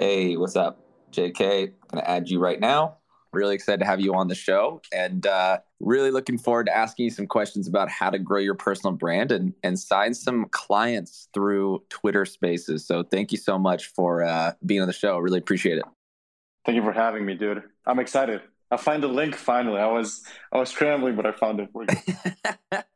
Hey, what's up? JK, I'm gonna add you right now. Really excited to have you on the show and uh, really looking forward to asking you some questions about how to grow your personal brand and, and sign some clients through Twitter spaces. So thank you so much for uh, being on the show. Really appreciate it. Thank you for having me, dude. I'm excited. I find the link finally. I was I was scrambling, but I found it.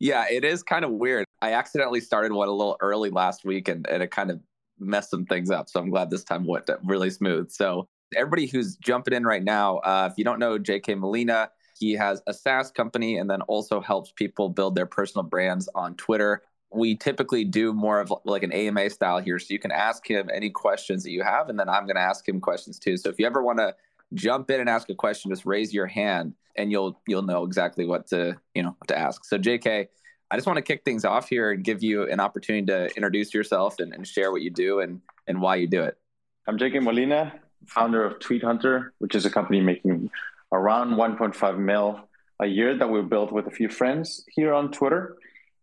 Yeah, it is kind of weird. I accidentally started one a little early last week and, and it kind of messed some things up. So I'm glad this time went really smooth. So everybody who's jumping in right now, uh, if you don't know JK Molina, he has a SaaS company and then also helps people build their personal brands on Twitter. We typically do more of like an AMA style here. So you can ask him any questions that you have, and then I'm going to ask him questions too. So if you ever want to jump in and ask a question, just raise your hand and you'll you'll know exactly what to, you know, to ask. So JK, I just want to kick things off here and give you an opportunity to introduce yourself and, and share what you do and and why you do it. I'm JK Molina, founder of Tweet Hunter, which is a company making around 1.5 mil a year that we built with a few friends here on Twitter.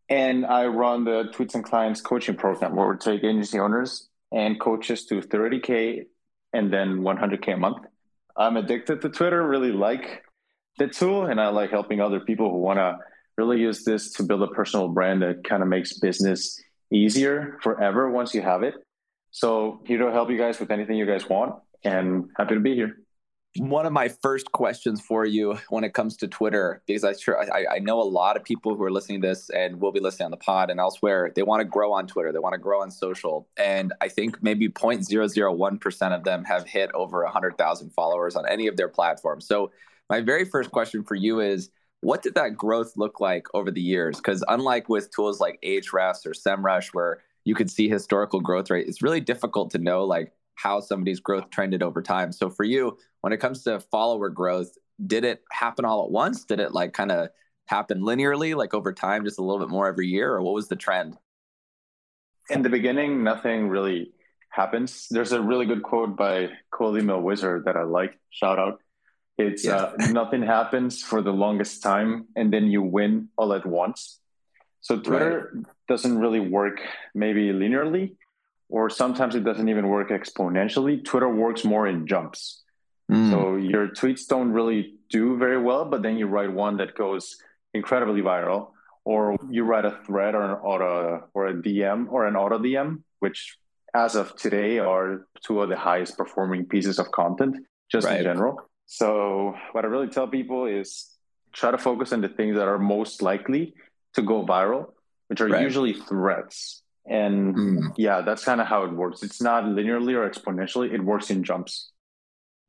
And I run the Tweets and Clients coaching program where we take agency owners and coaches to 30K and then 100K a month. I'm addicted to Twitter, really like the tool, and I like helping other people who want to really use this to build a personal brand that kind of makes business easier forever once you have it. So, here to help you guys with anything you guys want, and happy to be here one of my first questions for you when it comes to Twitter, because I sure I, I, know a lot of people who are listening to this and will be listening on the pod and elsewhere. They want to grow on Twitter. They want to grow on social, and I think maybe 0.001 percent of them have hit over hundred thousand followers on any of their platforms. So my very first question for you is. What did that growth look like over the years? Because unlike with tools like Ahrefs or SEMrush, where you could see historical growth rate, it's really difficult to know like how somebody's growth trended over time. So for you, when it comes to follower growth, did it happen all at once? Did it like kind of happen linearly, like over time, just a little bit more every year, or what was the trend? In the beginning, nothing really happens. There's a really good quote by Email Wizard that I like. Shout out. It's yeah. uh, nothing happens for the longest time, and then you win all at once. So Twitter right. doesn't really work maybe linearly, or sometimes it doesn't even work exponentially. Twitter works more in jumps. Mm. So your tweets don't really do very well, but then you write one that goes incredibly viral, or you write a thread or an auto or a DM or an auto DM, which as of today are two of the highest performing pieces of content just right. in general. So what I really tell people is try to focus on the things that are most likely to go viral, which are right. usually threats. And mm. yeah, that's kind of how it works. It's not linearly or exponentially, it works in jumps.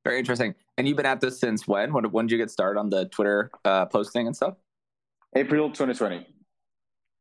Very interesting. And you've been at this since when? When, when did you get started on the Twitter uh, posting and stuff? April 2020.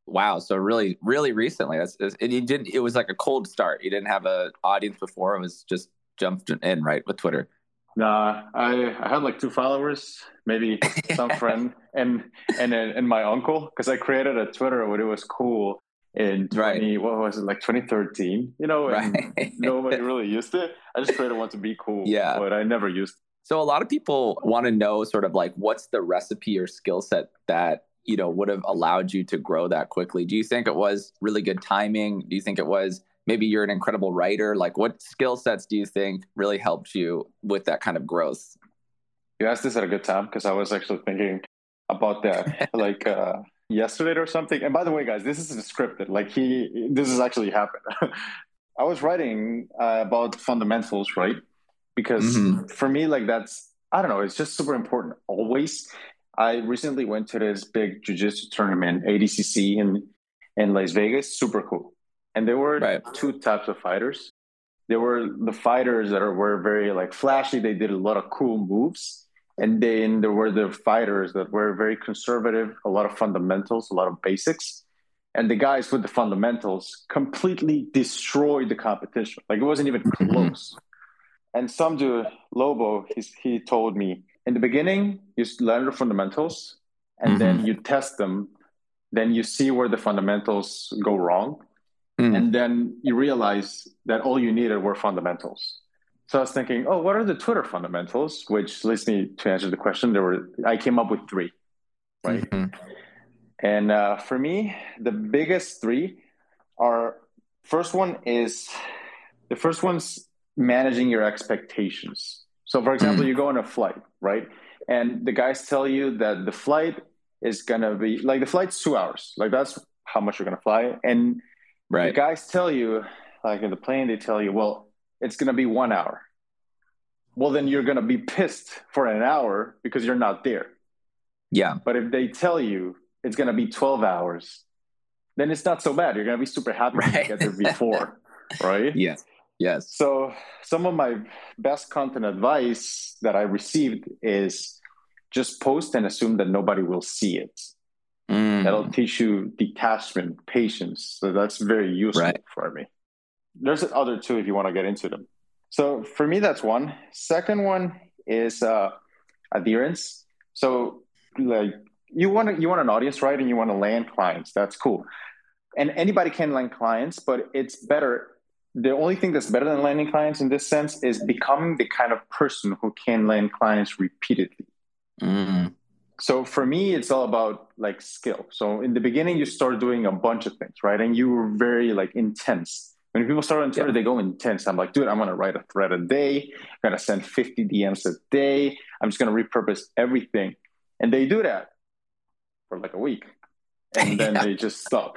Wow. So really, really recently. That's and you didn't. It was like a cold start. You didn't have an audience before. It was just jumped in right with Twitter. Nah, I, I had like two followers, maybe some friend, and and uh, and my uncle because I created a Twitter when it was cool in 20, right. what was it like 2013 you know right. nobody really used it i just created one to be cool yeah but i never used it. so a lot of people want to know sort of like what's the recipe or skill set that you know would have allowed you to grow that quickly do you think it was really good timing do you think it was maybe you're an incredible writer like what skill sets do you think really helped you with that kind of growth you asked this at a good time because i was actually thinking about that like uh yesterday or something. And by the way, guys, this isn't scripted. Like he, this has actually happened. I was writing uh, about fundamentals, right? Because mm-hmm. for me, like that's I don't know. It's just super important always. I recently went to this big jiu-jitsu tournament, ADCC in in Las Vegas. Super cool. And there were right. two types of fighters. There were the fighters that are, were very like flashy. They did a lot of cool moves and then there were the fighters that were very conservative, a lot of fundamentals, a lot of basics. and the guys with the fundamentals completely destroyed the competition. Like it wasn't even mm-hmm. close. And some dude, Lobo, he told me in the beginning, you learn the fundamentals and mm-hmm. then you test them. Then you see where the fundamentals go wrong. Mm. And then you realize that all you needed were fundamentals. So I was thinking, oh, what are the Twitter fundamentals? Which leads me to answer the question. There were I came up with three, right? Mm-hmm. And uh, for me, the biggest three are first one is the first one's managing your expectations. So, for example, mm-hmm. you go on a flight, right? And the guys tell you that the flight is gonna be like the flight's two hours, like that's how much you're gonna fly. And right. the guys tell you, like in the plane, they tell you, well, it's gonna be one hour. Well, then you're gonna be pissed for an hour because you're not there. Yeah. But if they tell you it's going to be 12 hours, then it's not so bad. You're going to be super happy right. to get there before, right? Yes. Yes. So some of my best content advice that I received is just post and assume that nobody will see it. Mm. That'll teach you detachment, patience. So that's very useful right. for me. There's other two if you want to get into them. So for me, that's one. Second one is uh, adherence. So like you want to, you want an audience, right? And you want to land clients. That's cool. And anybody can land clients, but it's better. The only thing that's better than landing clients in this sense is becoming the kind of person who can land clients repeatedly. Mm-hmm. So for me, it's all about like skill. So in the beginning, you start doing a bunch of things, right? And you were very like intense. When people start on Twitter, yeah. they go intense. I'm like, dude, I'm gonna write a thread a day. I'm gonna send 50 DMs a day. I'm just gonna repurpose everything. And they do that for like a week and then yeah. they just stop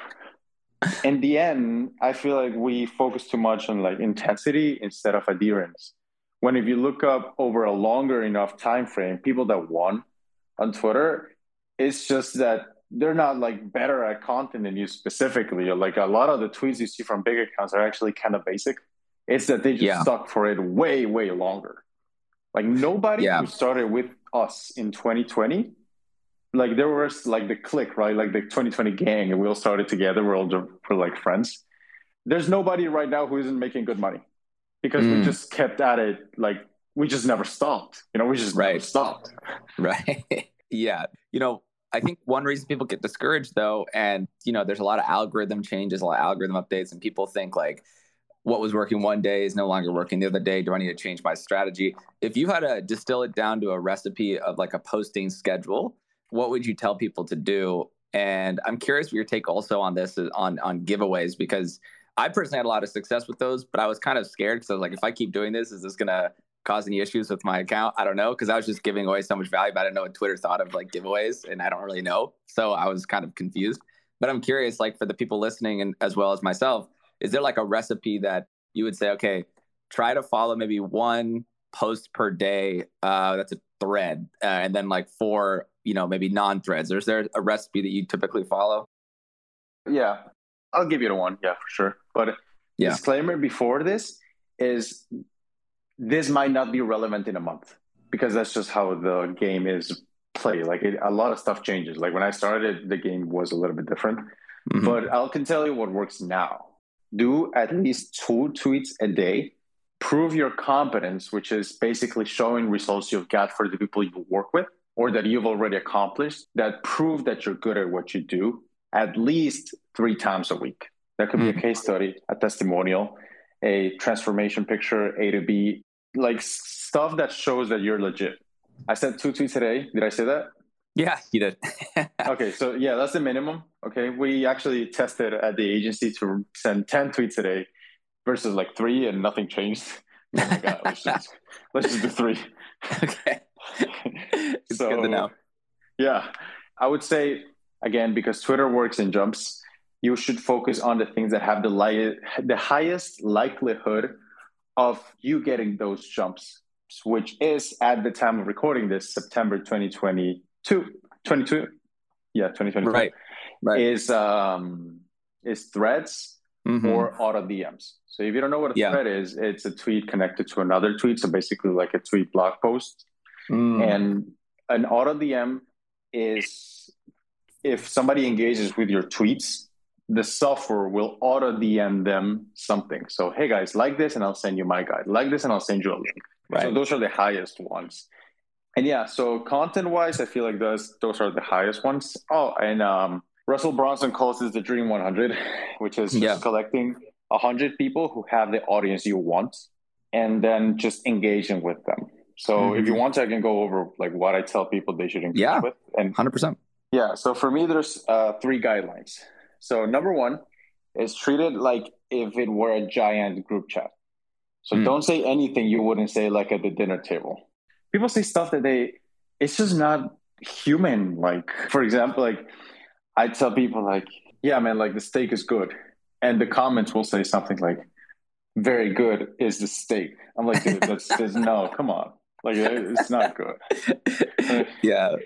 in the end i feel like we focus too much on like intensity instead of adherence when if you look up over a longer enough time frame people that won on twitter it's just that they're not like better at content than you specifically like a lot of the tweets you see from big accounts are actually kind of basic it's that they just yeah. stuck for it way way longer like nobody yeah. who started with us in 2020 like there was like the click, right? Like the 2020 gang, and we all started together. We're all we're like friends. There's nobody right now who isn't making good money because mm. we just kept at it. Like we just never stopped. You know, we just right. never stopped. Right. yeah. You know, I think one reason people get discouraged though, and you know, there's a lot of algorithm changes, a lot of algorithm updates, and people think like what was working one day is no longer working the other day. Do I need to change my strategy? If you had to distill it down to a recipe of like a posting schedule, what would you tell people to do? And I'm curious what your take also on this on on giveaways because I personally had a lot of success with those, but I was kind of scared because I was like, if I keep doing this, is this gonna cause any issues with my account? I don't know because I was just giving away so much value, but I didn't know what Twitter thought of like giveaways, and I don't really know, so I was kind of confused. But I'm curious, like for the people listening and as well as myself, is there like a recipe that you would say, okay, try to follow maybe one post per day. Uh, that's a thread, uh, and then like four you know, maybe non threads? Is there a recipe that you typically follow? Yeah, I'll give you the one. Yeah, for sure. But yeah. disclaimer before this is this might not be relevant in a month because that's just how the game is played. Like it, a lot of stuff changes. Like when I started, the game was a little bit different. Mm-hmm. But I can tell you what works now. Do at least two tweets a day. Prove your competence, which is basically showing results you've got for the people you work with or that you've already accomplished that prove that you're good at what you do at least three times a week. That could be mm-hmm. a case study, a testimonial, a transformation picture, A to B, like stuff that shows that you're legit. I said two tweets today. Did I say that? Yeah, you did. okay, so yeah, that's the minimum. Okay, we actually tested at the agency to send 10 tweets a day versus like three and nothing changed. Oh my God, let's, just, let's just do three. Okay. it's so, good to know. Yeah. I would say, again, because Twitter works in jumps, you should focus on the things that have the, li- the highest likelihood of you getting those jumps, which is at the time of recording this, September 2022. 22? Yeah, 2022. Right. right. Is, um, is threads mm-hmm. or auto DMs. So if you don't know what a yeah. thread is, it's a tweet connected to another tweet. So basically like a tweet blog post Mm. And an auto DM is if somebody engages with your tweets, the software will auto DM them something. So, hey guys, like this, and I'll send you my guide. Like this, and I'll send you a link. Right. So those are the highest ones. And yeah, so content wise, I feel like those those are the highest ones. Oh, and um, Russell Brunson calls this the Dream 100, which is just yeah. collecting 100 people who have the audience you want, and then just engaging with them. So mm-hmm. if you want, I can go over like what I tell people they should engage yeah, with. And 100%. Yeah. So for me, there's uh, three guidelines. So number one is treat it like if it were a giant group chat. So mm. don't say anything you wouldn't say like at the dinner table. People say stuff that they it's just not human. Like for example, like I tell people like, yeah, man, like the steak is good. And the comments will say something like, very good is the steak. I'm like, dude, that's, that's no, come on. Like it's not good. yeah.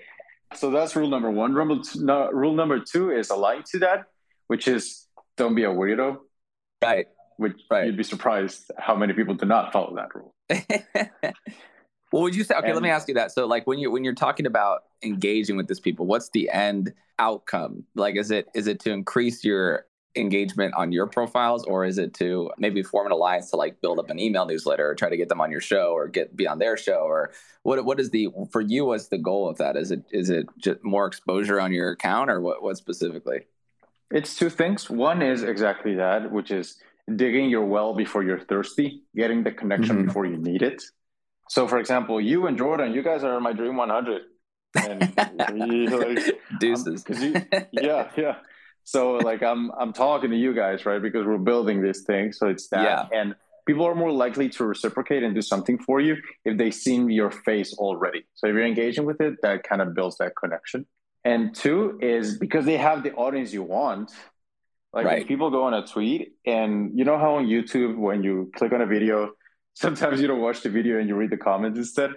So that's rule number one. Rule, no, rule number two is aligned to that which is don't be a weirdo. Right. Which right. you'd be surprised how many people do not follow that rule. well, would you say? Okay, and, let me ask you that. So, like when you when you're talking about engaging with these people, what's the end outcome? Like, is it is it to increase your engagement on your profiles or is it to maybe form an alliance to like build up an email newsletter or try to get them on your show or get be on their show or what what is the for you what's the goal of that is it is it just more exposure on your account or what what specifically it's two things. One is exactly that, which is digging your well before you're thirsty, getting the connection mm-hmm. before you need it. So, for example, you and Jordan, you guys are my dream 100. And like, deuces. You, yeah, yeah. So, like, I'm I'm talking to you guys, right? Because we're building this thing. So it's that, yeah. and people are more likely to reciprocate and do something for you if they see your face already. So if you're engaging with it, that kind of builds that connection. And two is because they have the audience you want. Like right. people go on a tweet, and you know how on YouTube when you click on a video, sometimes you don't watch the video and you read the comments instead.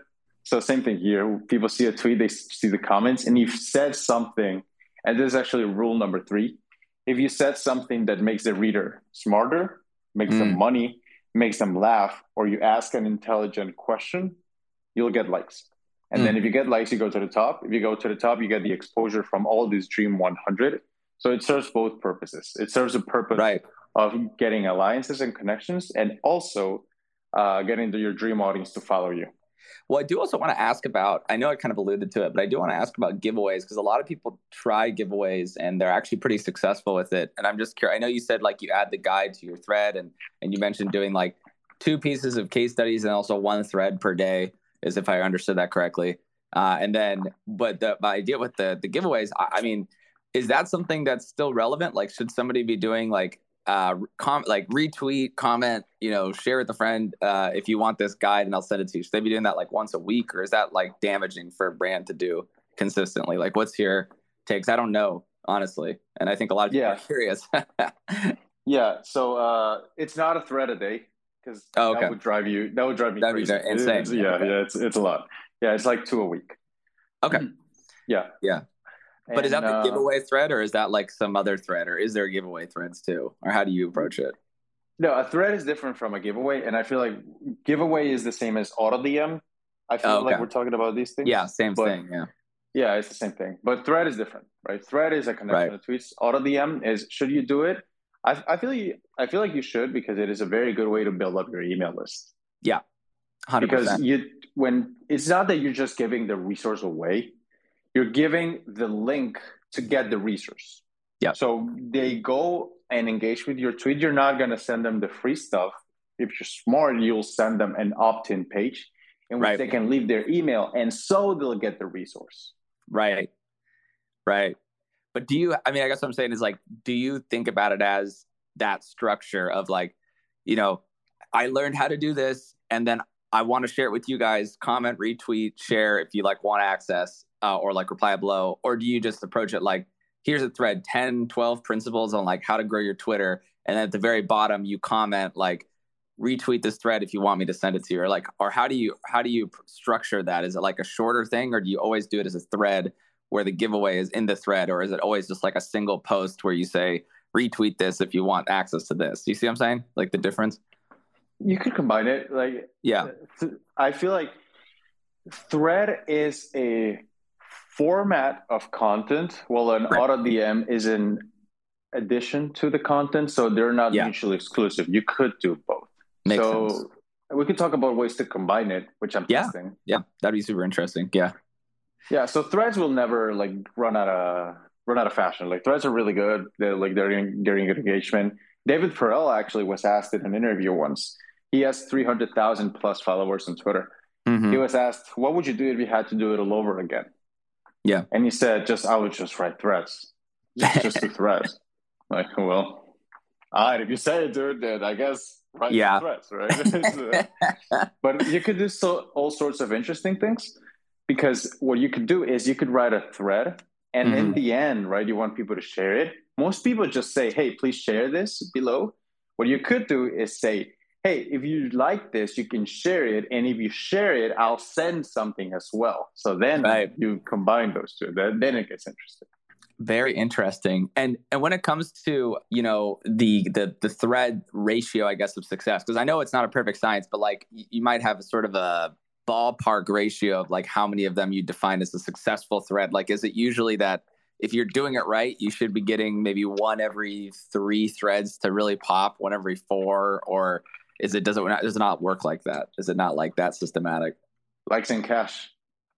So same thing here. People see a tweet, they see the comments, and you've said something, and this is actually rule number three. If you said something that makes the reader smarter, makes mm. them money, makes them laugh, or you ask an intelligent question, you'll get likes. And mm. then if you get likes, you go to the top. If you go to the top, you get the exposure from all these Dream 100. So it serves both purposes. It serves a purpose right. of getting alliances and connections, and also uh, getting the, your dream audience to follow you. Well, I do also want to ask about. I know I kind of alluded to it, but I do want to ask about giveaways because a lot of people try giveaways and they're actually pretty successful with it. And I'm just curious. I know you said like you add the guide to your thread, and and you mentioned doing like two pieces of case studies and also one thread per day is if I understood that correctly. Uh, and then, but the, the, idea with the the giveaways, I, I, mean, is that something that's still relevant? Like, should somebody be doing like uh, com- like retweet, comment, you know, share with a friend uh, if you want this guide, and I'll send it to you. Should they be doing that like once a week, or is that like damaging for a brand to do consistently? Like, what's your takes? I don't know honestly, and I think a lot of people yeah. are curious. yeah, so uh, it's not a thread a day because oh, okay. that would drive you. That would drive me That'd crazy. insane. It's, yeah, yeah, it's it's a lot. Yeah, it's like two a week. Okay. Yeah. Yeah. But and, is that the uh, giveaway thread, or is that like some other thread, or is there giveaway threads too, or how do you approach it? No, a thread is different from a giveaway, and I feel like giveaway is the same as auto DM. I feel oh, okay. like we're talking about these things. Yeah, same but, thing. Yeah. Yeah, it's the same thing, but thread is different, right? Thread is a connection right. to tweets. Auto DM is should you do it? I, I feel you. I feel like you should because it is a very good way to build up your email list. Yeah, 100%. because you when it's not that you're just giving the resource away, you're giving the link to get the resource. Yeah. So they go and engage with your tweet. You're not going to send them the free stuff. If you're smart, you'll send them an opt-in page in which right. they can leave their email, and so they'll get the resource. Right. Right. But do you, I mean, I guess what I'm saying is like, do you think about it as that structure of like, you know, I learned how to do this and then I want to share it with you guys. Comment, retweet, share if you like want access uh, or like reply below. Or do you just approach it like, here's a thread 10, 12 principles on like how to grow your Twitter. And then at the very bottom, you comment like, retweet this thread if you want me to send it to you or like or how do you how do you structure that is it like a shorter thing or do you always do it as a thread where the giveaway is in the thread, or is it always just like a single post where you say retweet this if you want access to this? You see what I'm saying? Like the difference? You could combine it. Like yeah, uh, I feel like thread is a format of content, while an right. auto DM is an addition to the content, so they're not Yeah. mutually exclusive. You could do both. Makes so sense. we could talk about ways to combine it, which I'm Yeah. testing. Yeah, that'd be super interesting. Yeah. Yeah, so threads will never like run out of run out of fashion. Like threads are really good. They're like they're getting getting good engagement. David Perell actually was asked in an interview once. He has three hundred thousand plus followers on Twitter. Mhm. He was asked, "What would you do if you had to do it all over again?" Yeah. and he said, "Just I would just write threads, just, just the threads." Like, well, all right, if you say it, dude, then I guess write Yeah. threads, right? But you could do so all sorts of interesting things because what you could do is you could write a thread and in Mhm. the end right you want people to share it most people just say hey please share this below what you could do is say hey if you like this you can share it and if you share it i'll send something as well so then Right. you combine those two then, then it gets interesting Very interesting. And and when it comes to, you know, the the the thread ratio, I guess, of success, because I know it's not a perfect science, but like you might have a sort of a ballpark ratio of like how many of them you define as a successful thread. Like, is it usually that if you're doing it right, you should be getting maybe one every three threads to really pop, one every four, or is it does it not, does it not work like that? Is it not like that systematic? likes and cash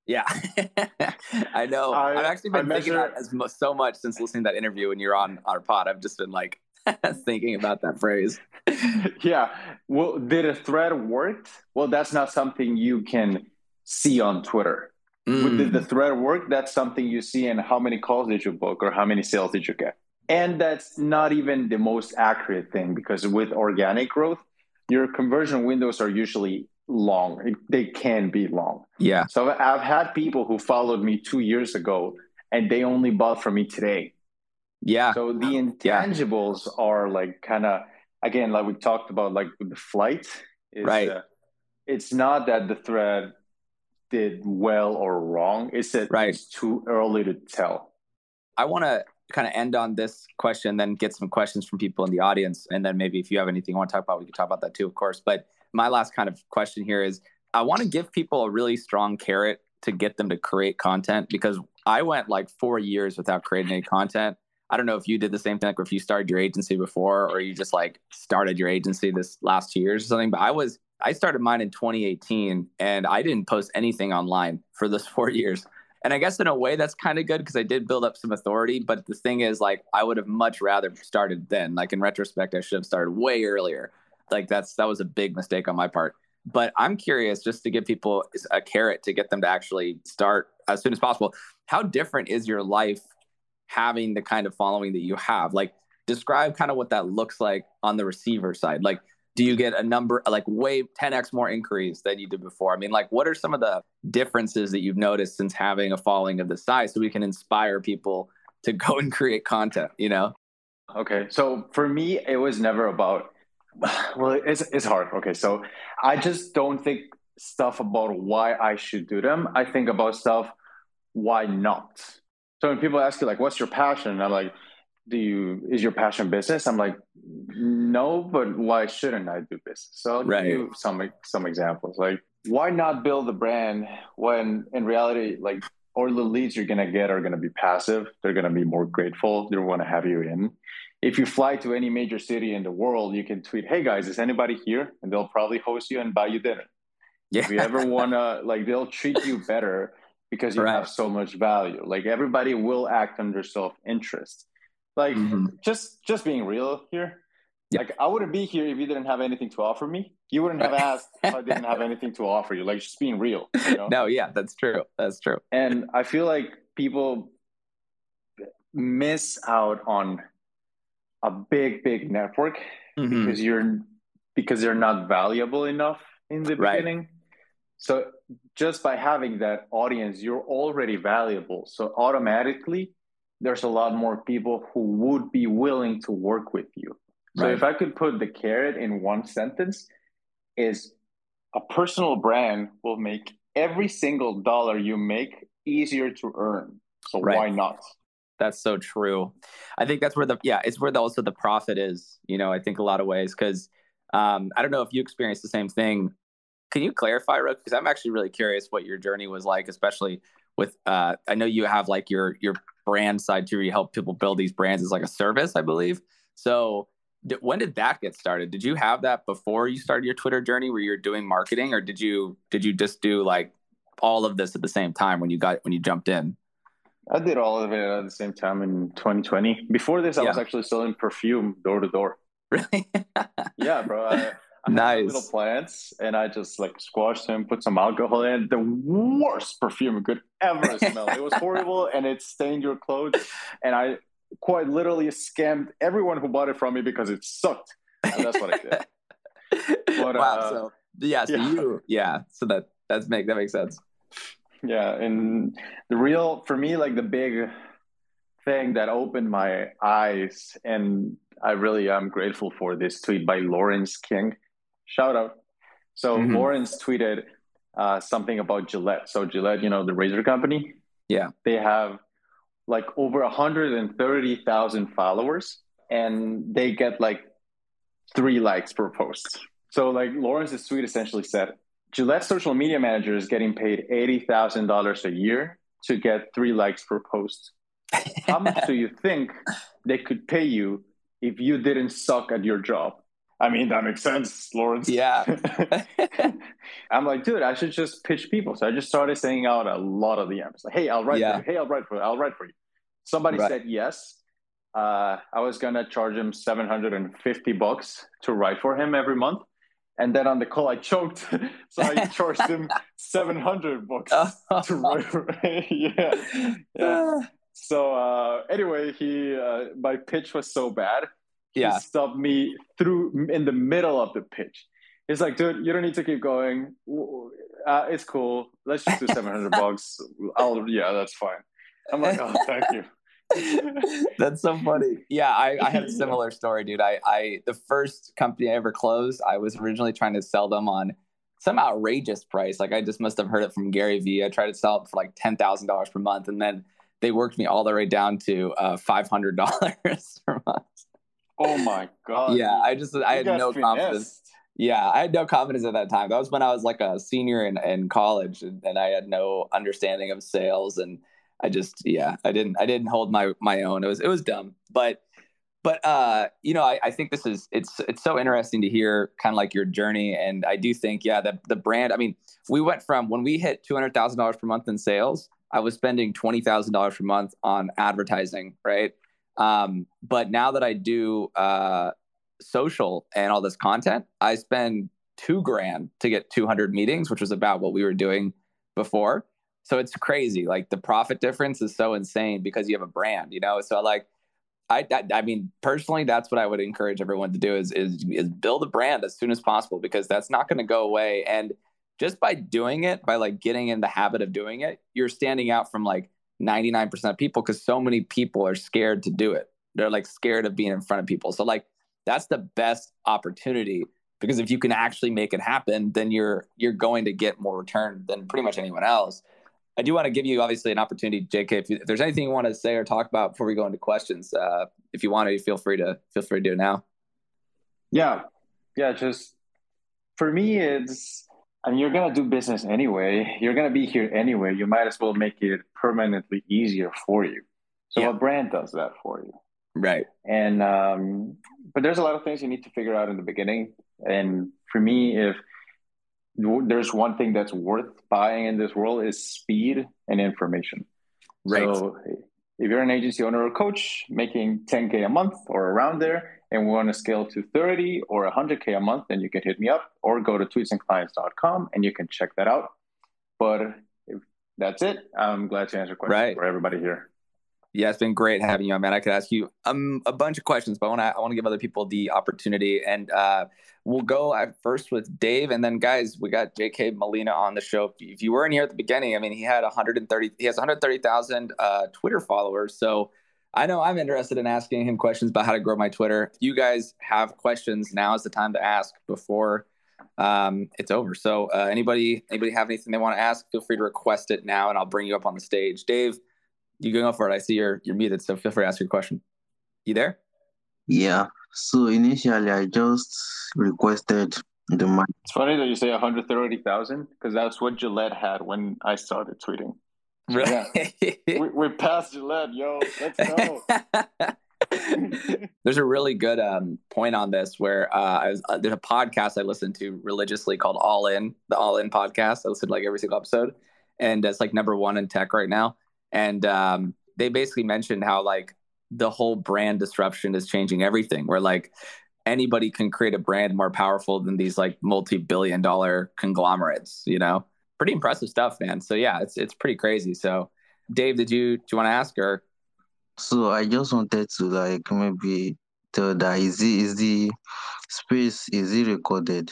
Yeah, I know. I- I've actually I been thinking measure- that as so much since listening to that interview when you're on our pod. I've just been like thinking about that phrase. yeah well did a thread work well that's not something you can see on twitter Mm, Did the thread work? That's something you see in how many calls did you book or how many sales did you get. And that's not even the most accurate thing because with organic growth, your conversion windows are usually long. They can be long. yeah, So I've had people who followed me two years ago and they only bought from me today. Yeah, So the intangibles are like kind of, again, like we talked about, like with the flight. Is, Right. uh, it's not that the thread did well or wrong. It's that Right. it's too early to tell. I want to kind of end on this question, then get some questions from people in the audience, and then maybe if you have anything you want to talk about, we can talk about that too, of course. But my last kind of question here is, I want to give people a really strong carrot to get them to create content because I went like four years without creating any content. I don't know if you did the same thing, like if you started your agency before or you just like started your agency this last two years or something. But I was, I started mine in 2018 and I didn't post anything online for those four years. And I guess in a way that's kind of good because I did build up some authority. But the thing is, like, I would have much rather started then. Like in retrospect, I should have started way earlier. Like that's that was a big mistake on my part. But I'm curious just to give people a carrot to get them to actually start as soon as possible. How different is your life having the kind of following that you have? Like, describe kind of what that looks like on the receiver side. Like, do you get a number like way 10x more inquiries than you did before? I mean, like, what are some of the differences that you've noticed since having a following of this size so we can inspire people to go and create content, you know? Okay. So for me, it was never about, well, it's, it's hard. Okay. So I just don't think stuff about why I should do them. I think about stuff, why not? So when people ask you, like, what's your passion? I'm like, do you, is your passion business? I'm like, no, but why shouldn't I do business? So I'll Right. give you some, some examples. Like, why not build a brand when in reality, like, all the leads you're going to get are going to be passive. They're going to be more grateful. They want to have you in. If you fly to any major city in the world, you can tweet, "Hey guys, is anybody here?" And they'll probably host you and buy you dinner. Yeah. If you ever wanna, like, they'll treat you better because you Right. have so much value. Like everybody will act under self interest. Like Mhm. just just being real here. Yeah. Like I wouldn't be here if you didn't have anything to offer me. You wouldn't have asked if I didn't have anything to offer you. Like just being real. You know? No, yeah, that's true. That's true. and I feel like people miss out on a big, big network Mhm. because you're because they're not valuable enough in the Right. beginning. So just by having that audience, you're already valuable. So automatically, there's a lot more people who would be willing to work with you. So Right. if I could put the carrot in one sentence, is a personal brand will make every single dollar you make easier to earn. So Right. why not? That's so true. I think that's where the yeah, it's where the, also the profit is. You know, I think a lot of ways because um, I don't know if you experience the same thing. Can you clarify, Rook? Because I'm actually really curious what your journey was like, especially with. Uh, I know you have like your your brand side too. You help people build these brands as like a service, I believe. So when did that get started? Did you have that before you started your Twitter journey where you're doing marketing or did you did you just do like all of this at the same time when you got when you jumped in? I did all of it at the same time in 2020. Before this, I yeah. was actually selling perfume door to door. Really? yeah, bro. I nice. little plants, and I just like squashed them, put some alcohol in. The worst perfume you could ever smell. it was horrible, and it stained your clothes. And I quite literally scammed everyone who bought it from me because it sucked. And that's what I did. But, wow. Uh, so yeah, so yeah. you yeah. So that that's make that makes sense. Yeah, and the real for me, like the big thing that opened my eyes, and I really am grateful for this tweet by Lawrence King. Shout out. So mm-hmm. Lawrence tweeted uh, something about Gillette. So Gillette, you know, the razor company. Yeah, they have like over 130,000 followers, and they get like three likes per post. So like Lawrence's tweet essentially said, Gillette social media manager is getting paid $80,000 a year to get three likes per post. How much do you think they could pay you if you didn't suck at your job? I mean, that makes sense, Lawrence. Yeah. I'm like, dude, I should just pitch people. So I just started sending out a lot of the DMs. Like, hey, I'll write yeah. for you. Hey, I'll write for you. I'll write for you. Somebody right. said yes. Uh, I was gonna charge him 750 bucks to write for him every month. And then on the call, I choked, so I charged him seven hundred bucks to write. yeah, yeah. So uh, anyway, he uh, my pitch was so bad. Yeah, he stopped me through in the middle of the pitch. He's like, dude, you don't need to keep going. Uh, it's cool. Let's just do seven hundred bucks. I'll yeah, that's fine. I'm like, oh, thank you. That's so funny. Yeah, I, I had a similar story, dude. I, I the first company I ever closed, I was originally trying to sell them on some outrageous price. Like I just must have heard it from Gary Vee. I tried to sell it for like ten thousand dollars per month, and then they worked me all the way down to uh, five hundred dollars per month. Oh my god! Yeah, I just I had no finessed. confidence. Yeah, I had no confidence at that time. That was when I was like a senior in, in college, and, and I had no understanding of sales and I just yeah, I didn't I didn't hold my my own. It was it was dumb. But but uh, you know, I, I think this is it's it's so interesting to hear kind of like your journey. And I do think, yeah, that the brand, I mean, we went from when we hit two hundred thousand dollars per month in sales, I was spending twenty thousand dollars per month on advertising, right? Um, but now that I do uh social and all this content, I spend two grand to get 200 meetings, which was about what we were doing before. So it's crazy. Like the profit difference is so insane because you have a brand, you know? So like, I, I, I mean, personally, that's what I would encourage everyone to do is, is, is build a brand as soon as possible because that's not going to go away. And just by doing it, by like getting in the habit of doing it, you're standing out from like 99% of people because so many people are scared to do it. They're like scared of being in front of people. So like, that's the best opportunity because if you can actually make it happen, then you're, you're going to get more return than pretty much anyone else. I do want to give you obviously an opportunity, JK. If, you, if, there's anything you want to say or talk about before we go into questions, uh, if you want to, feel free to feel free to do it now. Yeah, yeah. Just for me, it's I mean, you're gonna do business anyway. You're gonna be here anyway. You might as well make it permanently easier for you. So yeah. a brand does that for you, right? And um, but there's a lot of things you need to figure out in the beginning. And for me, if there's one thing that's worth buying in this world is speed and information. Right. So if you're an agency owner or coach making 10k a month or around there, and we want to scale to 30 or 100k a month, then you can hit me up or go to tweetsandclients.com and you can check that out. But if that's it, I'm glad to answer questions right. for everybody here. Yeah, it's been great having you on, man. I could ask you um, a bunch of questions, but I want to I want to give other people the opportunity, and uh, we'll go first with Dave, and then guys, we got J.K. Molina on the show. If you weren't here at the beginning, I mean, he had 130, he has 130,000 uh, Twitter followers, so I know I'm interested in asking him questions about how to grow my Twitter. If you guys have questions, now is the time to ask before um, it's over. So, uh, anybody anybody have anything they want to ask? Feel free to request it now, and I'll bring you up on the stage, Dave you can go for it. I see you're you're muted, so feel free to ask your question. You there? Yeah. So initially, I just requested the mic. It's funny that you say 130,000 because that's what Gillette had when I started tweeting. Really? we, we're past Gillette, yo. Let's go. there's a really good um, point on this where uh, I was, uh, there's a podcast I listen to religiously called All In, the All In podcast. I listen to like every single episode, and it's like number one in tech right now. And um, they basically mentioned how like the whole brand disruption is changing everything. Where like anybody can create a brand more powerful than these like multi-billion dollar conglomerates. You know, pretty impressive stuff, man. So yeah, it's it's pretty crazy. So, Dave, did you do you want to ask her? So I just wanted to like maybe tell that is the is the space is it recorded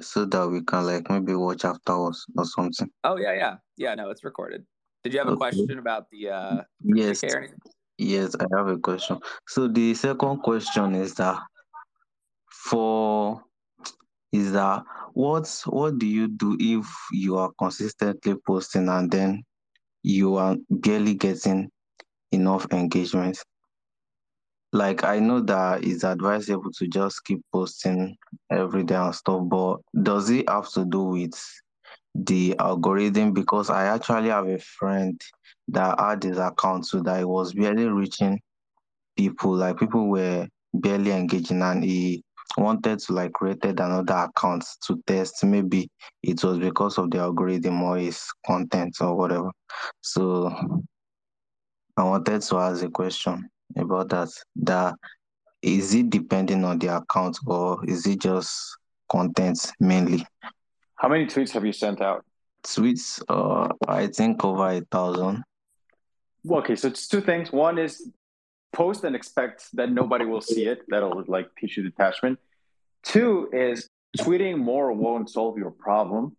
so that we can like maybe watch afterwards or something. Oh yeah, yeah, yeah. No, it's recorded. Did you have a Okay. question about the uh Yes, JK or anything? yes, I have a question. So the second question is that for is that what what do you do if you are consistently posting and then you are barely getting enough engagement? Like I know that it's advisable to just keep posting every day and stuff, but does it have to do with the algorithm? Because I actually have a friend that had his account so that he was barely reaching people, like people were barely engaging and he wanted to like created another account to test maybe it was because of the algorithm or his content or whatever. So I wanted to ask a question about that. That is it depending on the account or is it just content mainly? How many tweets have you sent out? Tweets, uh, I think over a thousand. Well, okay, so it's two things. One is post and expect that nobody will see it. That'll like teach you detachment. Two is tweeting more won't solve your problem,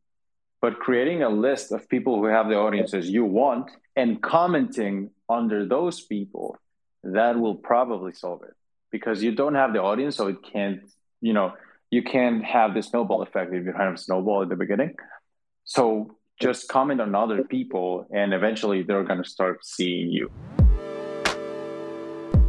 but creating a list of people who have the audiences you want and commenting under those people, that will probably solve it. Because you don't have the audience, so it can't, you know, you can't have the snowball effect if you don't have a snowball at the beginning. So just comment on other people and eventually they're going to start seeing you.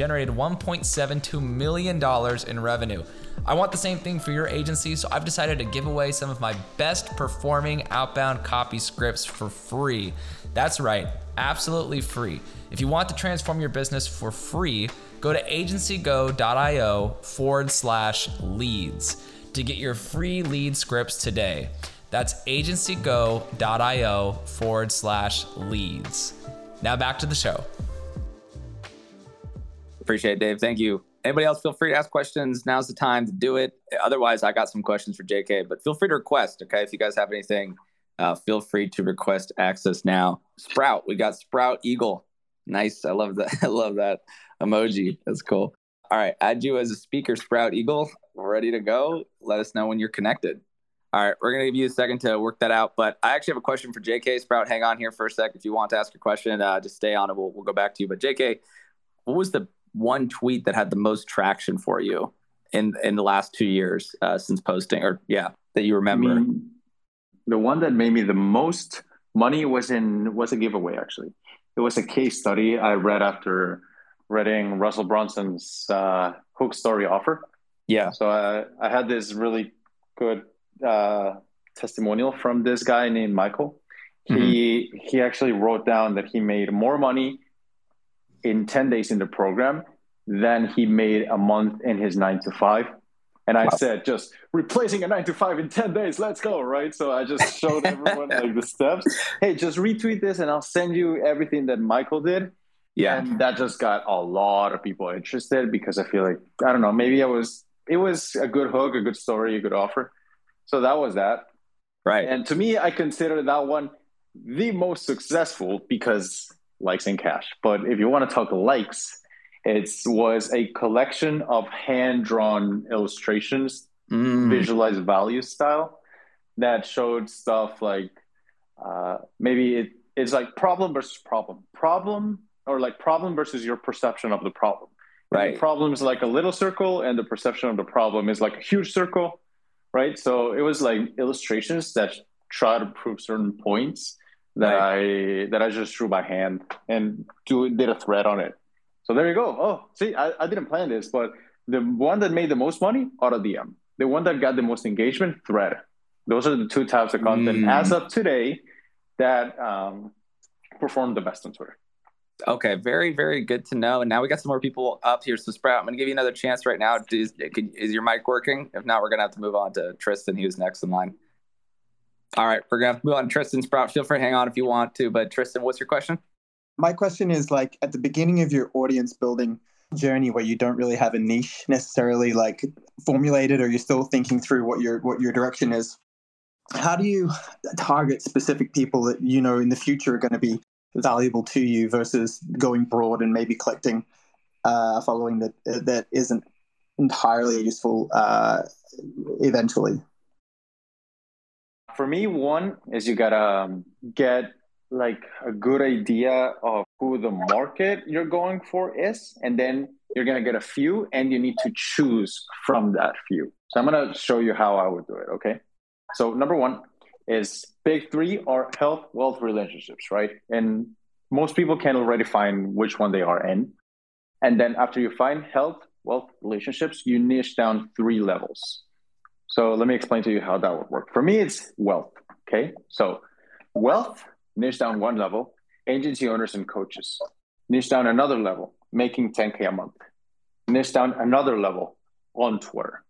generated $1.72 million in revenue. I want the same thing for your agency, so I've decided to give away some of my best performing outbound copy scripts for free. That's right, absolutely free. If you want to transform your business for free, go to agencygo.io forward slash leads to get your free lead scripts today. That's agencygo.io forward slash leads. Now back to the show. Appreciate it, Dave. Thank you. Anybody else feel free to ask questions. Now's the time to do it. Otherwise, I got some questions for JK, but feel free to request. Okay. If you guys have anything, uh, feel free to request access now. Sprout, we got Sprout Eagle. Nice. I love that. I love that emoji. That's cool. All right. Add you as a speaker, Sprout Eagle. We're ready to go. Let us know when you're connected. All right, we're gonna give you a second to work that out. But I actually have a question for JK Sprout. Hang on here for a sec. If you want to ask a question, uh, just stay on and we'll, we'll go back to you. But JK, what was the one tweet that had the most traction for you in in the last two years uh, since posting, or yeah, that you remember? I mean, the one that made me the most money was in was a giveaway actually. It was a case study I read after reading Russell Brunson's uh, hook story offer. Yeah, So I, I had this really good uh, testimonial from this guy named Michael. He he actually wrote down that he made more money in 10 days in the program than he made a month in his nine to five. And I Wow. said, just replacing a nine to five in 10 days, let's go, right? So I just showed everyone like the steps. Hey, just retweet this and I'll send you everything that Michael did. yeah, And that just got a lot of people interested because I feel like, I don't know, maybe I was, it was a good hook, a good story, a good offer. So that was that. right. And to me, I consider that one the most successful because likes and cash. But if you want to talk likes, it was a collection of hand drawn illustrations, Mm, visualized value style that showed stuff like uh, maybe it, it's like problem versus problem. Problem or like problem versus your perception of the problem. Right. The problem is like a little circle, and the perception of the problem is like a huge circle, right? So it was like illustrations that try to prove certain points that right. I that I just drew by hand and do did a thread on it. So there you go. Oh, see, I, I didn't plan this, but the one that made the most money, auto DM. The one that got the most engagement, thread. Those are the two types of content mm. as of today that um, perform the best on Twitter. Okay, very, very good to know. And now we got some more people up here. So, Sprout, I'm going to give you another chance right now. Is, is your mic working? If not, we're going to have to move on to Tristan, who's next in line. All right, we're to move on Tristan Sprout. Feel free to hang on if you want to. But, Tristan, what's your question? My question is like at the beginning of your audience building journey where you don't really have a niche necessarily like formulated or you're still thinking through what your what your direction is how do you target specific people that you know in the future are going to be valuable to you versus going broad and maybe collecting uh, following that that isn't entirely useful uh, eventually. For me, one is you gotta um, get like a good idea of who the market you're going for is, and then you're gonna get a few, and you need to choose from that few. So I'm gonna show you how I would do it. Okay. So number one, is big three are health, wealth, relationships, right? And most people can already find which one they are in. And then after you find health, wealth, relationships, you niche down three levels. So let me explain to you how that would work. For me, it's wealth. Okay. So wealth, niche down one level, agency owners and coaches. Niche down another level, making 10K a month. Niche down another level on Twitter.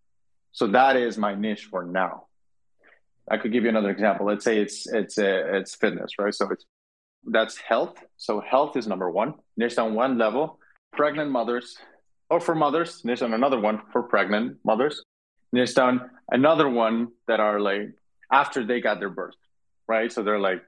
So that is my niche for now. I could give you another example. Let's say it's it's uh, it's fitness, right? So it's that's health. So health is number one. Niche on one level, pregnant mothers, or for mothers. Niche on another one for pregnant mothers. Niche down another one that are like after they got their birth, right? So they're like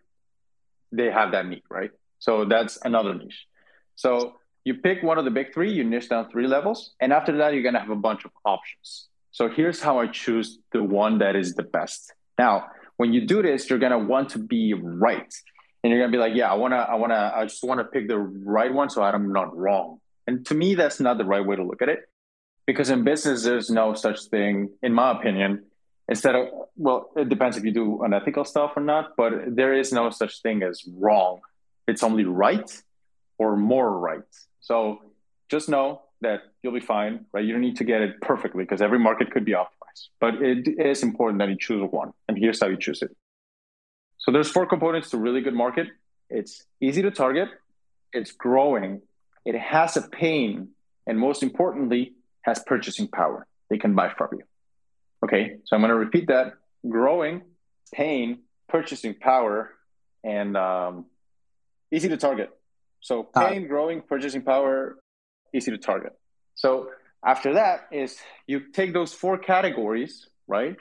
they have that need, right? So that's another niche. So you pick one of the big three, you niche down three levels, and after that you're gonna have a bunch of options. So here's how I choose the one that is the best. Now, when you do this, you're gonna want to be right, and you're gonna be like, yeah, I wanna, I wanna, I just wanna pick the right one so I'm not wrong. And to me, that's not the right way to look at it, because in business, there's no such thing, in my opinion. Instead of, well, it depends if you do unethical stuff or not, but there is no such thing as wrong. It's only right or more right. So just know that you'll be fine, right? You don't need to get it perfectly because every market could be optimized, but it is important that you choose one. And here's how you choose it. So there's four components to really good market. It's easy to target, it's growing, it has a pain, and most importantly, has purchasing power. They can buy from you. Okay, so I'm going to repeat that: growing, pain, purchasing power, and um, easy to target. So pain, uh, growing, purchasing power, easy to target. So after that is you take those four categories, right?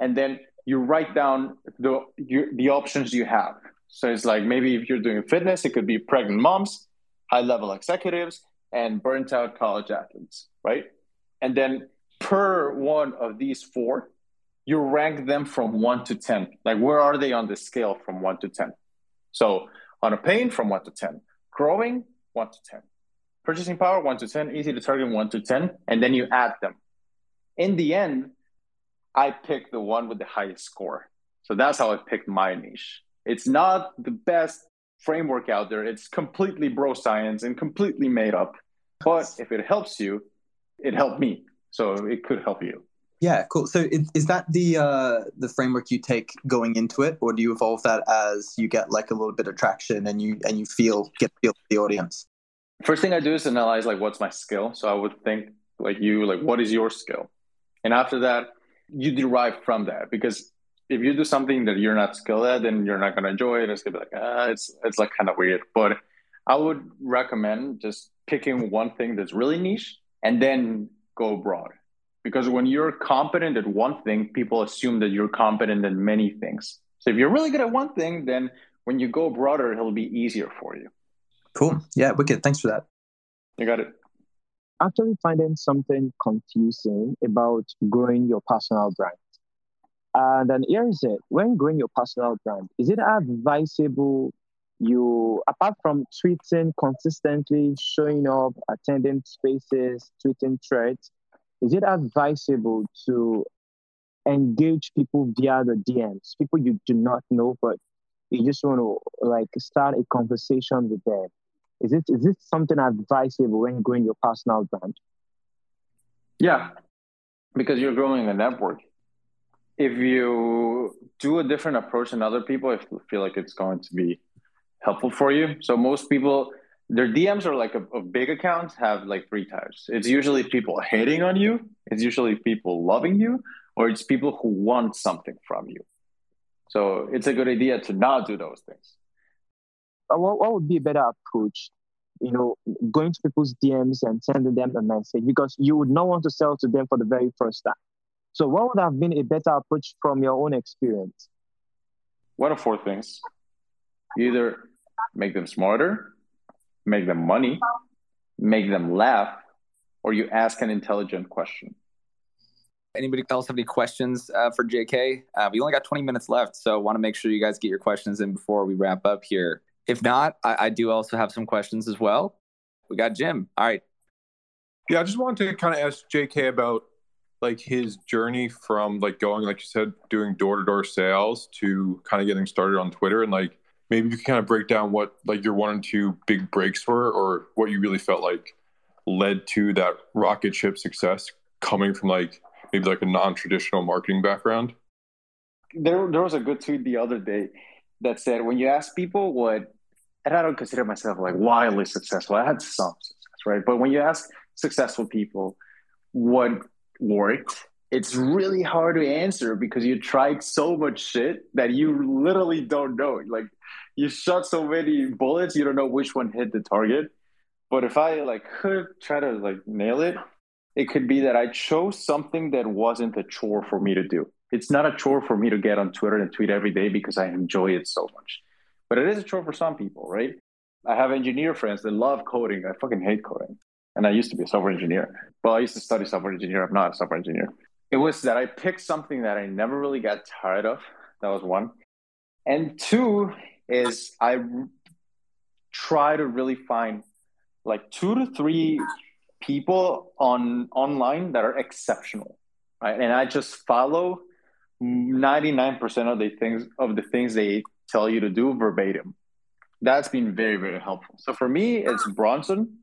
And then you write down the you, the options you have. So it's like maybe if you're doing fitness, it could be pregnant moms, high level executives, and burnt out college athletes, right? And then per one of these four, you rank them from one to 10. Like, where are they on the scale from one to 10? So, on a pain, from one to 10, growing, one to 10, purchasing power, one to 10, easy to target, one to 10, and then you add them. In the end, I pick the one with the highest score. So that's how I picked my niche. It's not the best framework out there. It's completely bro science and completely made up. But if it helps you, it helped me. So it could help you. Yeah, cool. So is, is that the uh, the framework you take going into it, or do you evolve that as you get like a little bit of traction and you and you feel get feel the audience? First thing I do is analyze like what's my skill. So I would think like you like what is your skill, and after that you derive from that because if you do something that you're not skilled at, then you're not going to enjoy it. It's going to be like, ah, it's, it's like kind of weird. But I would recommend just picking one thing that's really niche and then go broad. Because when you're competent at one thing, people assume that you're competent in many things. So if you're really good at one thing, then when you go broader, it'll be easier for you. Cool. Yeah, wicked. Thanks for that. You got it actually finding something confusing about growing your personal brand. And then here is it when growing your personal brand, is it advisable you apart from tweeting consistently, showing up, attending spaces, tweeting threads, is it advisable to engage people via the DMs, people you do not know, but you just want to like start a conversation with them? Is it is it something advisable when growing your personal brand? Yeah, because you're growing a network. If you do a different approach than other people, I feel like it's going to be helpful for you. So most people, their DMs are like a, a big account have like three types. It's usually people hating on you. It's usually people loving you, or it's people who want something from you. So it's a good idea to not do those things. Uh, what, what would be a better approach? You know, going to people's DMs and sending them a message because you would not want to sell to them for the very first time. So, what would have been a better approach from your own experience? One of four things. Either make them smarter, make them money, make them laugh, or you ask an intelligent question. Anybody else have any questions uh, for JK? Uh, we only got 20 minutes left, so want to make sure you guys get your questions in before we wrap up here. If not, I, I do also have some questions as well. We got Jim. All right. Yeah, I just wanted to kind of ask JK about like his journey from like going, like you said, doing door to door sales to kind of getting started on Twitter and like maybe you can kind of break down what like your one and two big breaks were or what you really felt like led to that rocket ship success coming from like maybe like a non-traditional marketing background? There, there was a good tweet the other day that said when you ask people what and i don't consider myself like wildly successful. I had some success right? But when you ask successful people what worked it's really hard to answer because you tried so much shit that you literally don't know like you shot so many bullets, you don't know which one hit the target. But if I like could try to like nail it, it could be that I chose something that wasn't a chore for me to do. It's not a chore for me to get on Twitter and tweet every day because I enjoy it so much. But it is a chore for some people, right? I have engineer friends that love coding. I fucking hate coding. And I used to be a software engineer. Well, I used to study software engineer. I'm not a software engineer. It was that I picked something that I never really got tired of. That was one. And two, is I try to really find like two to three people on online that are exceptional, right? And I just follow 99% of the things of the things they tell you to do verbatim. That's been very, very helpful. So for me, it's Brunson,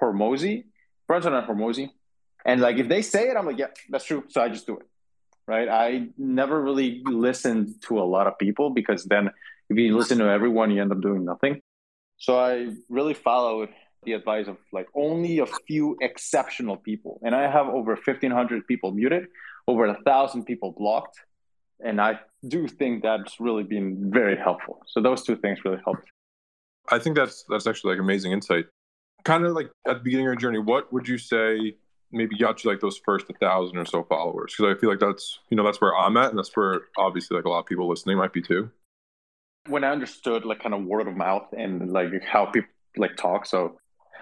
Hormozi, Brunson and Hormozi. And like if they say it, I'm like, yeah, that's true. So I just do it. Right. I never really listened to a lot of people because then if you listen to everyone, you end up doing nothing. So I really followed the advice of like only a few exceptional people. And I have over 1,500 people muted, over a thousand people blocked. And I do think that's really been very helpful. So those two things really helped. I think that's that's actually like amazing insight. Kind of like at the beginning of your journey, what would you say maybe got you like those first a thousand or so followers? Because I feel like that's you know that's where I'm at, and that's where obviously like a lot of people listening might be too when I understood like kind of word of mouth and like how people like talk. So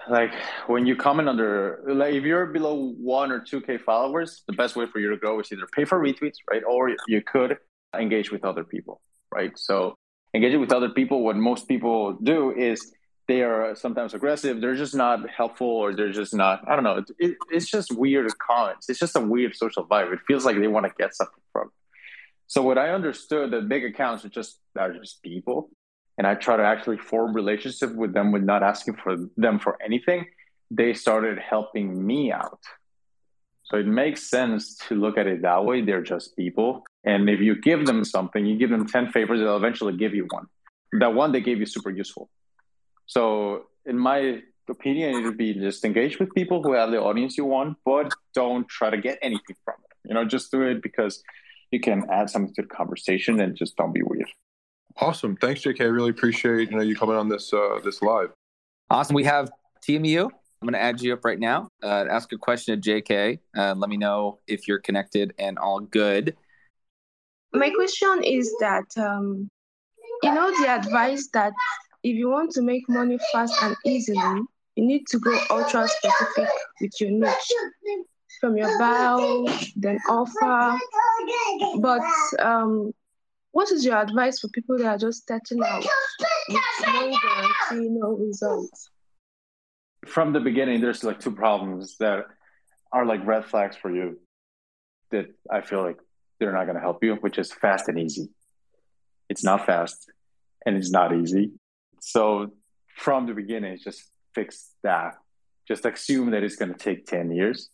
like when you comment under like if you're below one or two K followers, the best way for you to grow is either pay for retweets, right? Or you could engage with other people, right? So engaging with other people, what most people do is they are sometimes aggressive. They're just not helpful, or they're just not. I don't know. It, it's just weird comments. It's just a weird social vibe. It feels like they want to get something from. It. So what I understood that big accounts are just are just people, and I try to actually form relationship with them with not asking for them for anything. They started helping me out. So it makes sense to look at it that way. They're just people. And if you give them something, you give them 10 favors, they'll eventually give you one. That one they gave you super useful. So in my opinion, it would be just engage with people who have the audience you want, but don't try to get anything from it. You know, just do it because you can add something to the conversation and just don't be weird. Awesome. Thanks, JK. I really appreciate you know you coming on this uh, this live. Awesome. We have TMU. I'm going to add you up right now. Uh, ask a question to JK. Uh, let me know if you're connected and all good. My question is that um, you know the advice that if you want to make money fast and easily, you need to go ultra specific with your niche from your bio, then offer. But um, what is your advice for people that are just starting out? with no guarantee, no results? From the beginning, there's like two problems that are like red flags for you that I feel like they're not going to help you, which is fast and easy. It's not fast and it's not easy. So from the beginning, just fix that. Just assume that it's going to take 10 years.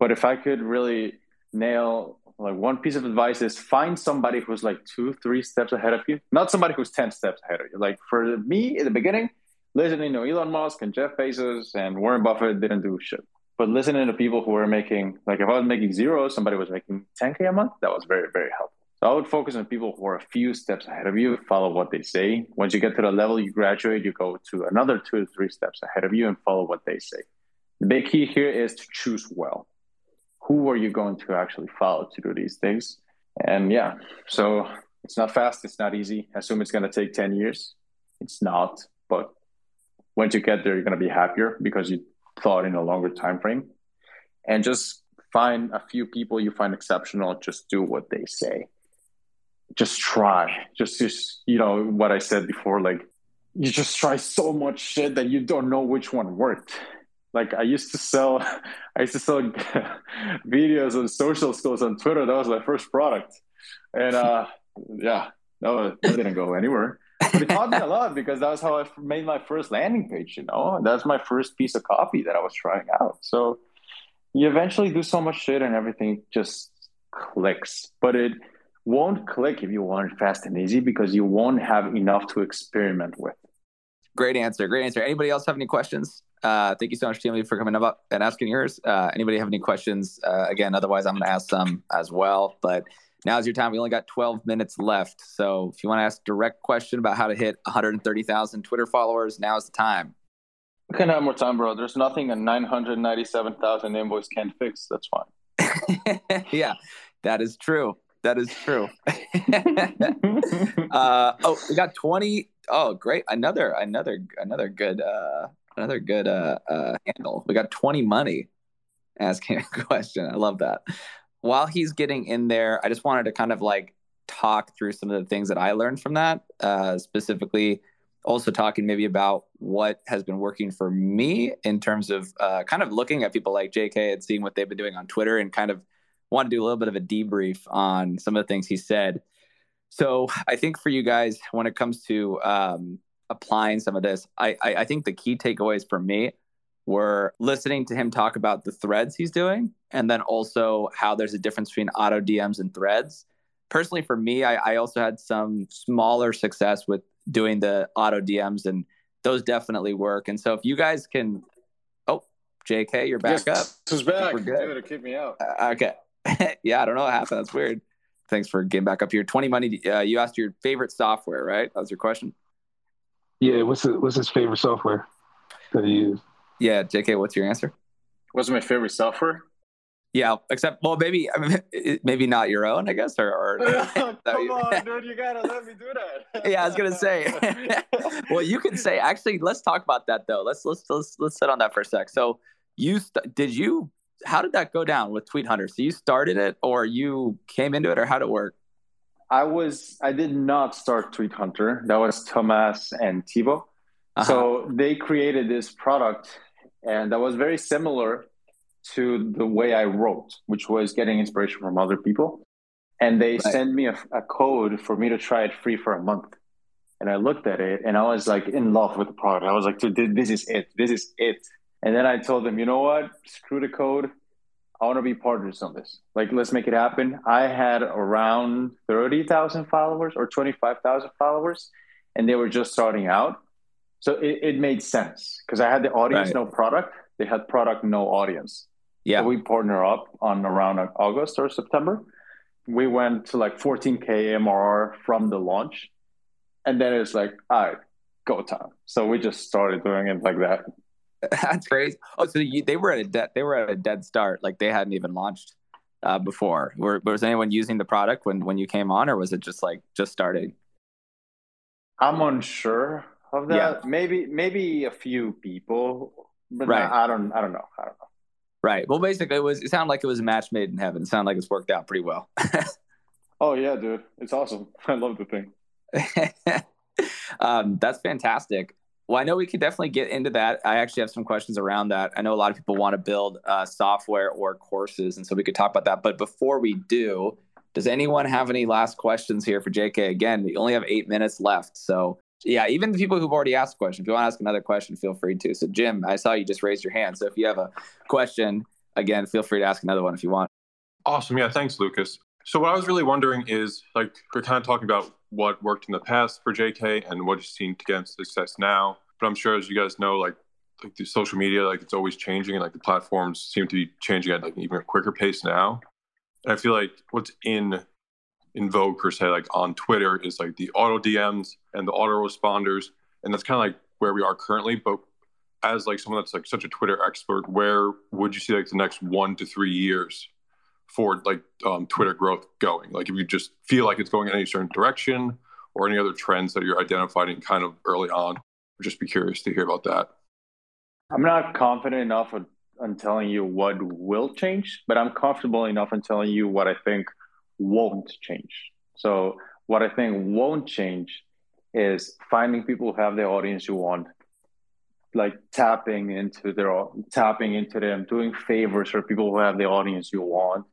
But if I could really nail like one piece of advice is find somebody who's like two, three steps ahead of you, not somebody who's 10 steps ahead of you. Like for me in the beginning, listening to Elon Musk and Jeff Bezos and Warren Buffett didn't do shit. But listening to people who were making, like if I was making zero, somebody was making 10K a month, that was very, very helpful. So I would focus on people who are a few steps ahead of you, follow what they say. Once you get to the level you graduate, you go to another two to three steps ahead of you and follow what they say. The big key here is to choose well who are you going to actually follow to do these things? And yeah, so it's not fast, it's not easy. Assume it's going to take 10 years. It's not, but once you get there, you're going to be happier because you thought in a longer time frame. And just find a few people you find exceptional, just do what they say. Just try. Just just you know what I said before like you just try so much shit that you don't know which one worked like I used to sell, I used to sell videos on social skills on Twitter. That was my first product, and uh, yeah, no, that didn't go anywhere. But it taught me a lot because that's how I made my first landing page. You know, that's my first piece of copy that I was trying out. So you eventually do so much shit, and everything just clicks. But it won't click if you want it fast and easy because you won't have enough to experiment with. Great answer. Great answer. Anybody else have any questions? Uh, thank you so much, Timmy, for coming up and asking yours. Uh, anybody have any questions? Uh, again, otherwise, I'm going to ask some as well. But now's your time. We only got 12 minutes left. So if you want to ask direct question about how to hit 130,000 Twitter followers, now's the time. We can have more time, bro. There's nothing a 997,000 invoice can't fix. That's fine. yeah, that is true. That is true. uh, oh, we got 20. Oh, great. Another, another, another good, uh, another good uh, uh, handle. We got 20 money asking a question. I love that. While he's getting in there, I just wanted to kind of like talk through some of the things that I learned from that, uh, specifically also talking maybe about what has been working for me in terms of uh, kind of looking at people like JK and seeing what they've been doing on Twitter and kind of want to do a little bit of a debrief on some of the things he said. So I think for you guys, when it comes to um, applying some of this, I, I, I think the key takeaways for me were listening to him talk about the threads he's doing, and then also how there's a difference between auto DMs and threads. Personally, for me, I, I also had some smaller success with doing the auto DMs, and those definitely work. And so, if you guys can, oh, JK, you're back yes, up. This is back. We're good. Dude, keep me out. Uh, okay. yeah, I don't know what happened. That's weird. Thanks for getting back up here. 20 money. Uh, you asked your favorite software, right? That was your question. Yeah, what's the, what's his favorite software that he used? Yeah, JK, what's your answer? What's my favorite software? Yeah, except well, maybe I mean, maybe not your own, I guess, or, or come on, dude, you gotta let me do that. yeah, I was gonna say. well, you can say actually. Let's talk about that though. Let's let's let's let's sit on that for a sec. So, you st- did you? How did that go down with Tweet Hunter? So you started it, or you came into it, or how did it work? I was I did not start Tweet Hunter. That was Thomas and Thibaut. Uh-huh. So they created this product, and that was very similar to the way I wrote, which was getting inspiration from other people. And they right. sent me a, a, code for me to try it free for a month. And I looked at it, and I was like in love with the product. I was like, "This is it. This is it." And then I told them, "You know what? Screw the code. I want to be partners on this. Like, let's make it happen. I had around 30,000 followers or 25,000 followers, and they were just starting out. So it, it made sense because I had the audience, right. no product. They had product, no audience. Yeah. So we partner up on around August or September. We went to like 14K MRR from the launch. And then it's like, all right, go time. So we just started doing it like that. That's crazy. Oh, so you, they were at a dead they were at a dead start. Like they hadn't even launched uh, before. Were, was anyone using the product when when you came on, or was it just like just starting? I'm unsure of that. Yeah. Maybe maybe a few people, but right. No, I don't I don't know. I don't know. Right. Well, basically, it was. It sounded like it was a match made in heaven. It sounded like it's worked out pretty well. oh yeah, dude, it's awesome. I love the thing. um, that's fantastic. Well, I know we could definitely get into that. I actually have some questions around that. I know a lot of people want to build uh, software or courses, and so we could talk about that. But before we do, does anyone have any last questions here for JK? Again, we only have eight minutes left. So, yeah, even the people who've already asked a question, if you want to ask another question, feel free to. So, Jim, I saw you just raised your hand. So, if you have a question, again, feel free to ask another one if you want. Awesome. Yeah, thanks, Lucas. So, what I was really wondering is like, we're kind of talking about what worked in the past for JK and what you've seen to get success now. But I'm sure, as you guys know, like like the social media, like it's always changing, and like the platforms seem to be changing at like even a quicker pace now. And I feel like what's in in vogue per se, like on Twitter, is like the auto DMs and the auto responders, and that's kind of like where we are currently. But as like someone that's like such a Twitter expert, where would you see like the next one to three years for like um, Twitter growth going? Like if you just feel like it's going in any certain direction or any other trends that you're identifying kind of early on, I'd just be curious to hear about that. I'm not confident enough on telling you what will change, but I'm comfortable enough in telling you what I think won't change. So what I think won't change is finding people who have the audience you want, like tapping into their tapping into them, doing favors for people who have the audience you want,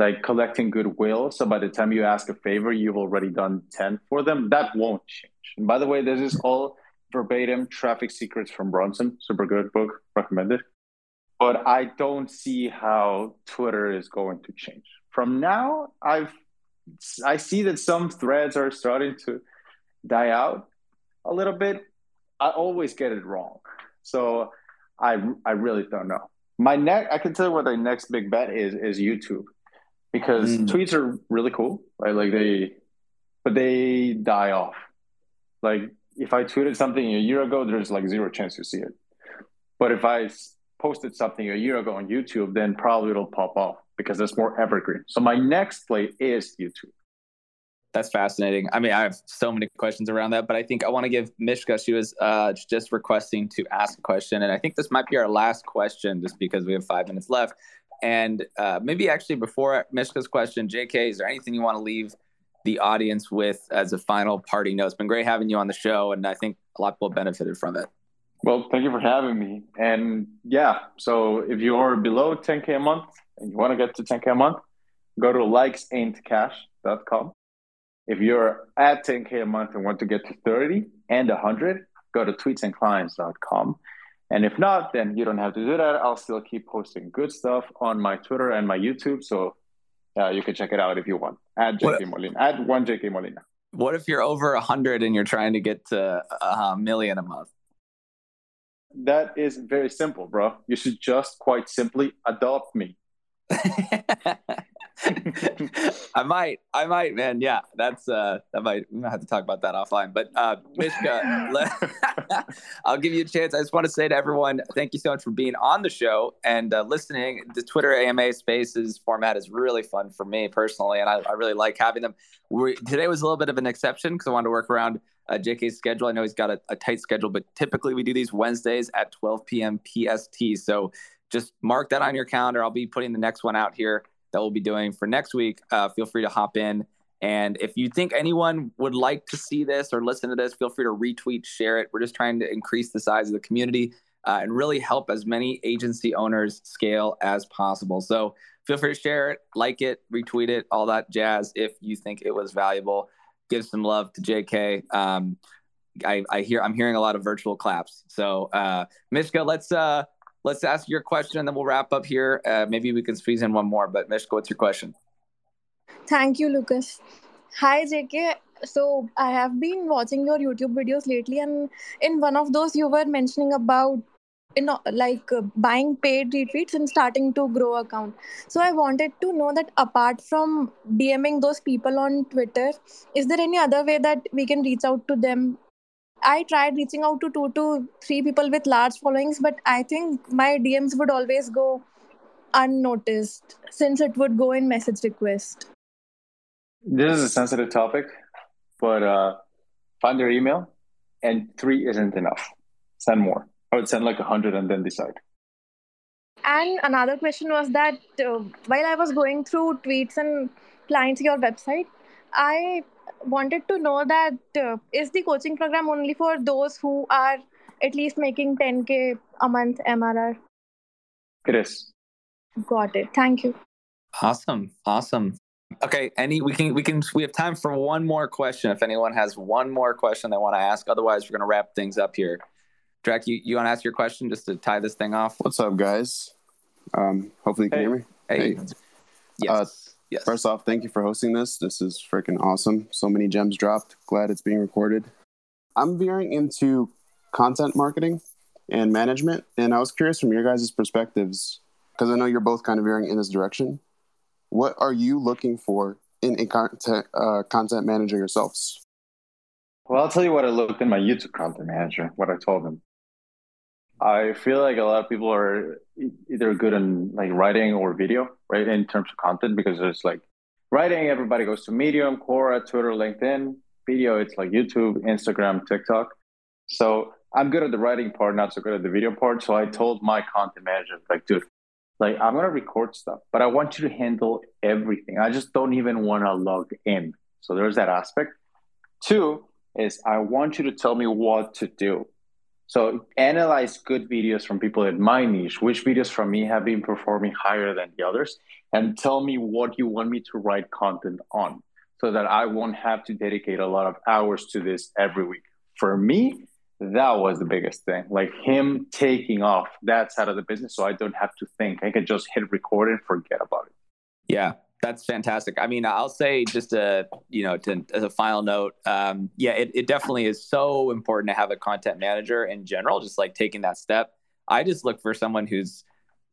like collecting goodwill. So by the time you ask a favor, you've already done 10 for them. That won't change. And by the way, this is all verbatim traffic secrets from Brunson. Super good book, recommended. But I don't see how Twitter is going to change. From now, I've I see that some threads are starting to die out a little bit. I always get it wrong. So I I really don't know. My next I can tell you what the next big bet is is YouTube because mm. tweets are really cool, right? Like they, but they die off. Like if I tweeted something a year ago, there's like zero chance you see it. But if I posted something a year ago on YouTube, then probably it'll pop off because it's more evergreen. So my next play is YouTube. That's fascinating. I mean, I have so many questions around that, but I think I want to give Mishka. She was uh, just requesting to ask a question, and I think this might be our last question, just because we have five minutes left. And uh, maybe actually before Mishka's question, JK, is there anything you want to leave the audience with as a final party note? It's been great having you on the show, and I think a lot of people benefited from it. Well, thank you for having me. And yeah, so if you are below 10K a month and you want to get to 10K a month, go to likesaintcash.com. If you're at 10K a month and want to get to 30 and 100, go to tweetsandclients.com. And if not, then you don't have to do that. I'll still keep posting good stuff on my Twitter and my YouTube. So uh, you can check it out if you want. Add JK Molina. Add one JK Molina. What if you're over 100 and you're trying to get to a million a month? That is very simple, bro. You should just quite simply adopt me. I might, I might, man. Yeah, that's uh, that might we might have to talk about that offline. But uh, Mishka, I'll give you a chance. I just want to say to everyone, thank you so much for being on the show and uh, listening. The Twitter AMA Spaces format is really fun for me personally, and I, I really like having them. We, today was a little bit of an exception because I wanted to work around uh, JK's schedule. I know he's got a, a tight schedule, but typically we do these Wednesdays at 12 p.m. PST. So just mark that on your calendar. I'll be putting the next one out here that we'll be doing for next week. Uh, feel free to hop in. And if you think anyone would like to see this or listen to this, feel free to retweet, share it. We're just trying to increase the size of the community uh, and really help as many agency owners scale as possible. So feel free to share it, like it, retweet it, all that jazz if you think it was valuable. Give some love to JK. Um, I, I hear I'm hearing a lot of virtual claps. So uh, Mishka, let's uh, let's ask your question and then we'll wrap up here. Uh, maybe we can squeeze in one more. But Mishka, what's your question? Thank you, Lucas. Hi, JK. So I have been watching your YouTube videos lately, and in one of those, you were mentioning about you know like uh, buying paid retweets and starting to grow account so i wanted to know that apart from dming those people on twitter is there any other way that we can reach out to them I tried reaching out to two to three people with large followings, but I think my DMs would always go unnoticed since it would go in message request. This is a sensitive topic, but uh, find their email, and three isn't enough. Send more. I would send like a hundred and then decide. And another question was that uh, while I was going through tweets and clients your website, I wanted to know that uh, is the coaching program only for those who are at least making 10k a month MRR? It is. Got it. Thank you. Awesome. Awesome. Okay, any we can we can we have time for one more question if anyone has one more question they want to ask. Otherwise, we're going to wrap things up here. Drac, you, you want to ask your question just to tie this thing off? What's up, guys? Um, hopefully you can hey. hear me. Hey. hey. Yes. Uh, yes. First off, thank you for hosting this. This is freaking awesome. So many gems dropped. Glad it's being recorded. I'm veering into content marketing and management, and I was curious from your guys' perspectives because I know you're both kind of veering in this direction. What are you looking for in a content, uh, content manager yourselves? Well, I'll tell you what I looked in my YouTube content manager, what I told them. I feel like a lot of people are either good in like writing or video, right? In terms of content, because there's like writing, everybody goes to Medium, Quora, Twitter, LinkedIn. Video, it's like YouTube, Instagram, TikTok. So I'm good at the writing part, not so good at the video part. So I told my content manager, like, dude, like I'm gonna record stuff, but I want you to handle everything. I just don't even want to log in. So there's that aspect. Two is I want you to tell me what to do. So analyze good videos from people in my niche, which videos from me have been performing higher than the others, and tell me what you want me to write content on so that I won't have to dedicate a lot of hours to this every week. For me, that was the biggest thing. Like him taking off that side of the business so i don't have to think. I can just hit record and forget about it. Yeah that's fantastic. I mean i'll say just a you know to, as a final note um, yeah it, it definitely is so important to have a content manager in general just like taking that step. I just look for someone who's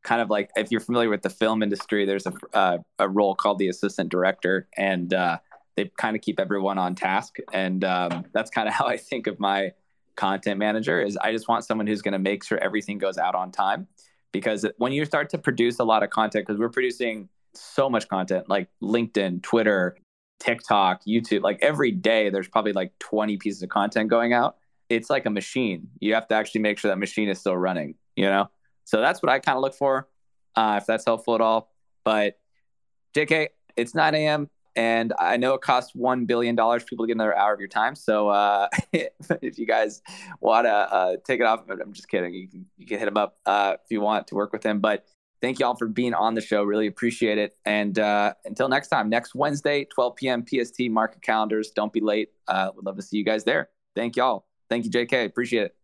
kind of like if you're familiar with the film industry there's a, uh, a role called the assistant director and uh, they kind of keep everyone on task. And um, that's kind of how i think of my content manager is I just want someone who's going to make sure everything goes out on time. Because when you start to produce a lot of content, because we're producing so much content like LinkedIn, Twitter, TikTok, YouTube, like every day there's probably like 20 pieces of content going out. It's like a machine. You have to actually make sure that machine is still running, you know? So that's what I kind of look for, uh, if that's helpful at all. But JK, it's 9 a.m and I know it costs one billion dollars for people to get another hour of your time. So uh, if you guys want to uh, take it off, I'm just kidding. You can you can hit him up uh, if you want to work with him. But thank you all for being on the show. Really appreciate it. And uh, until next time, next Wednesday, 12 p.m. PST. Market calendars. Don't be late. Uh, would love to see you guys there. Thank y'all. Thank you, JK. Appreciate it.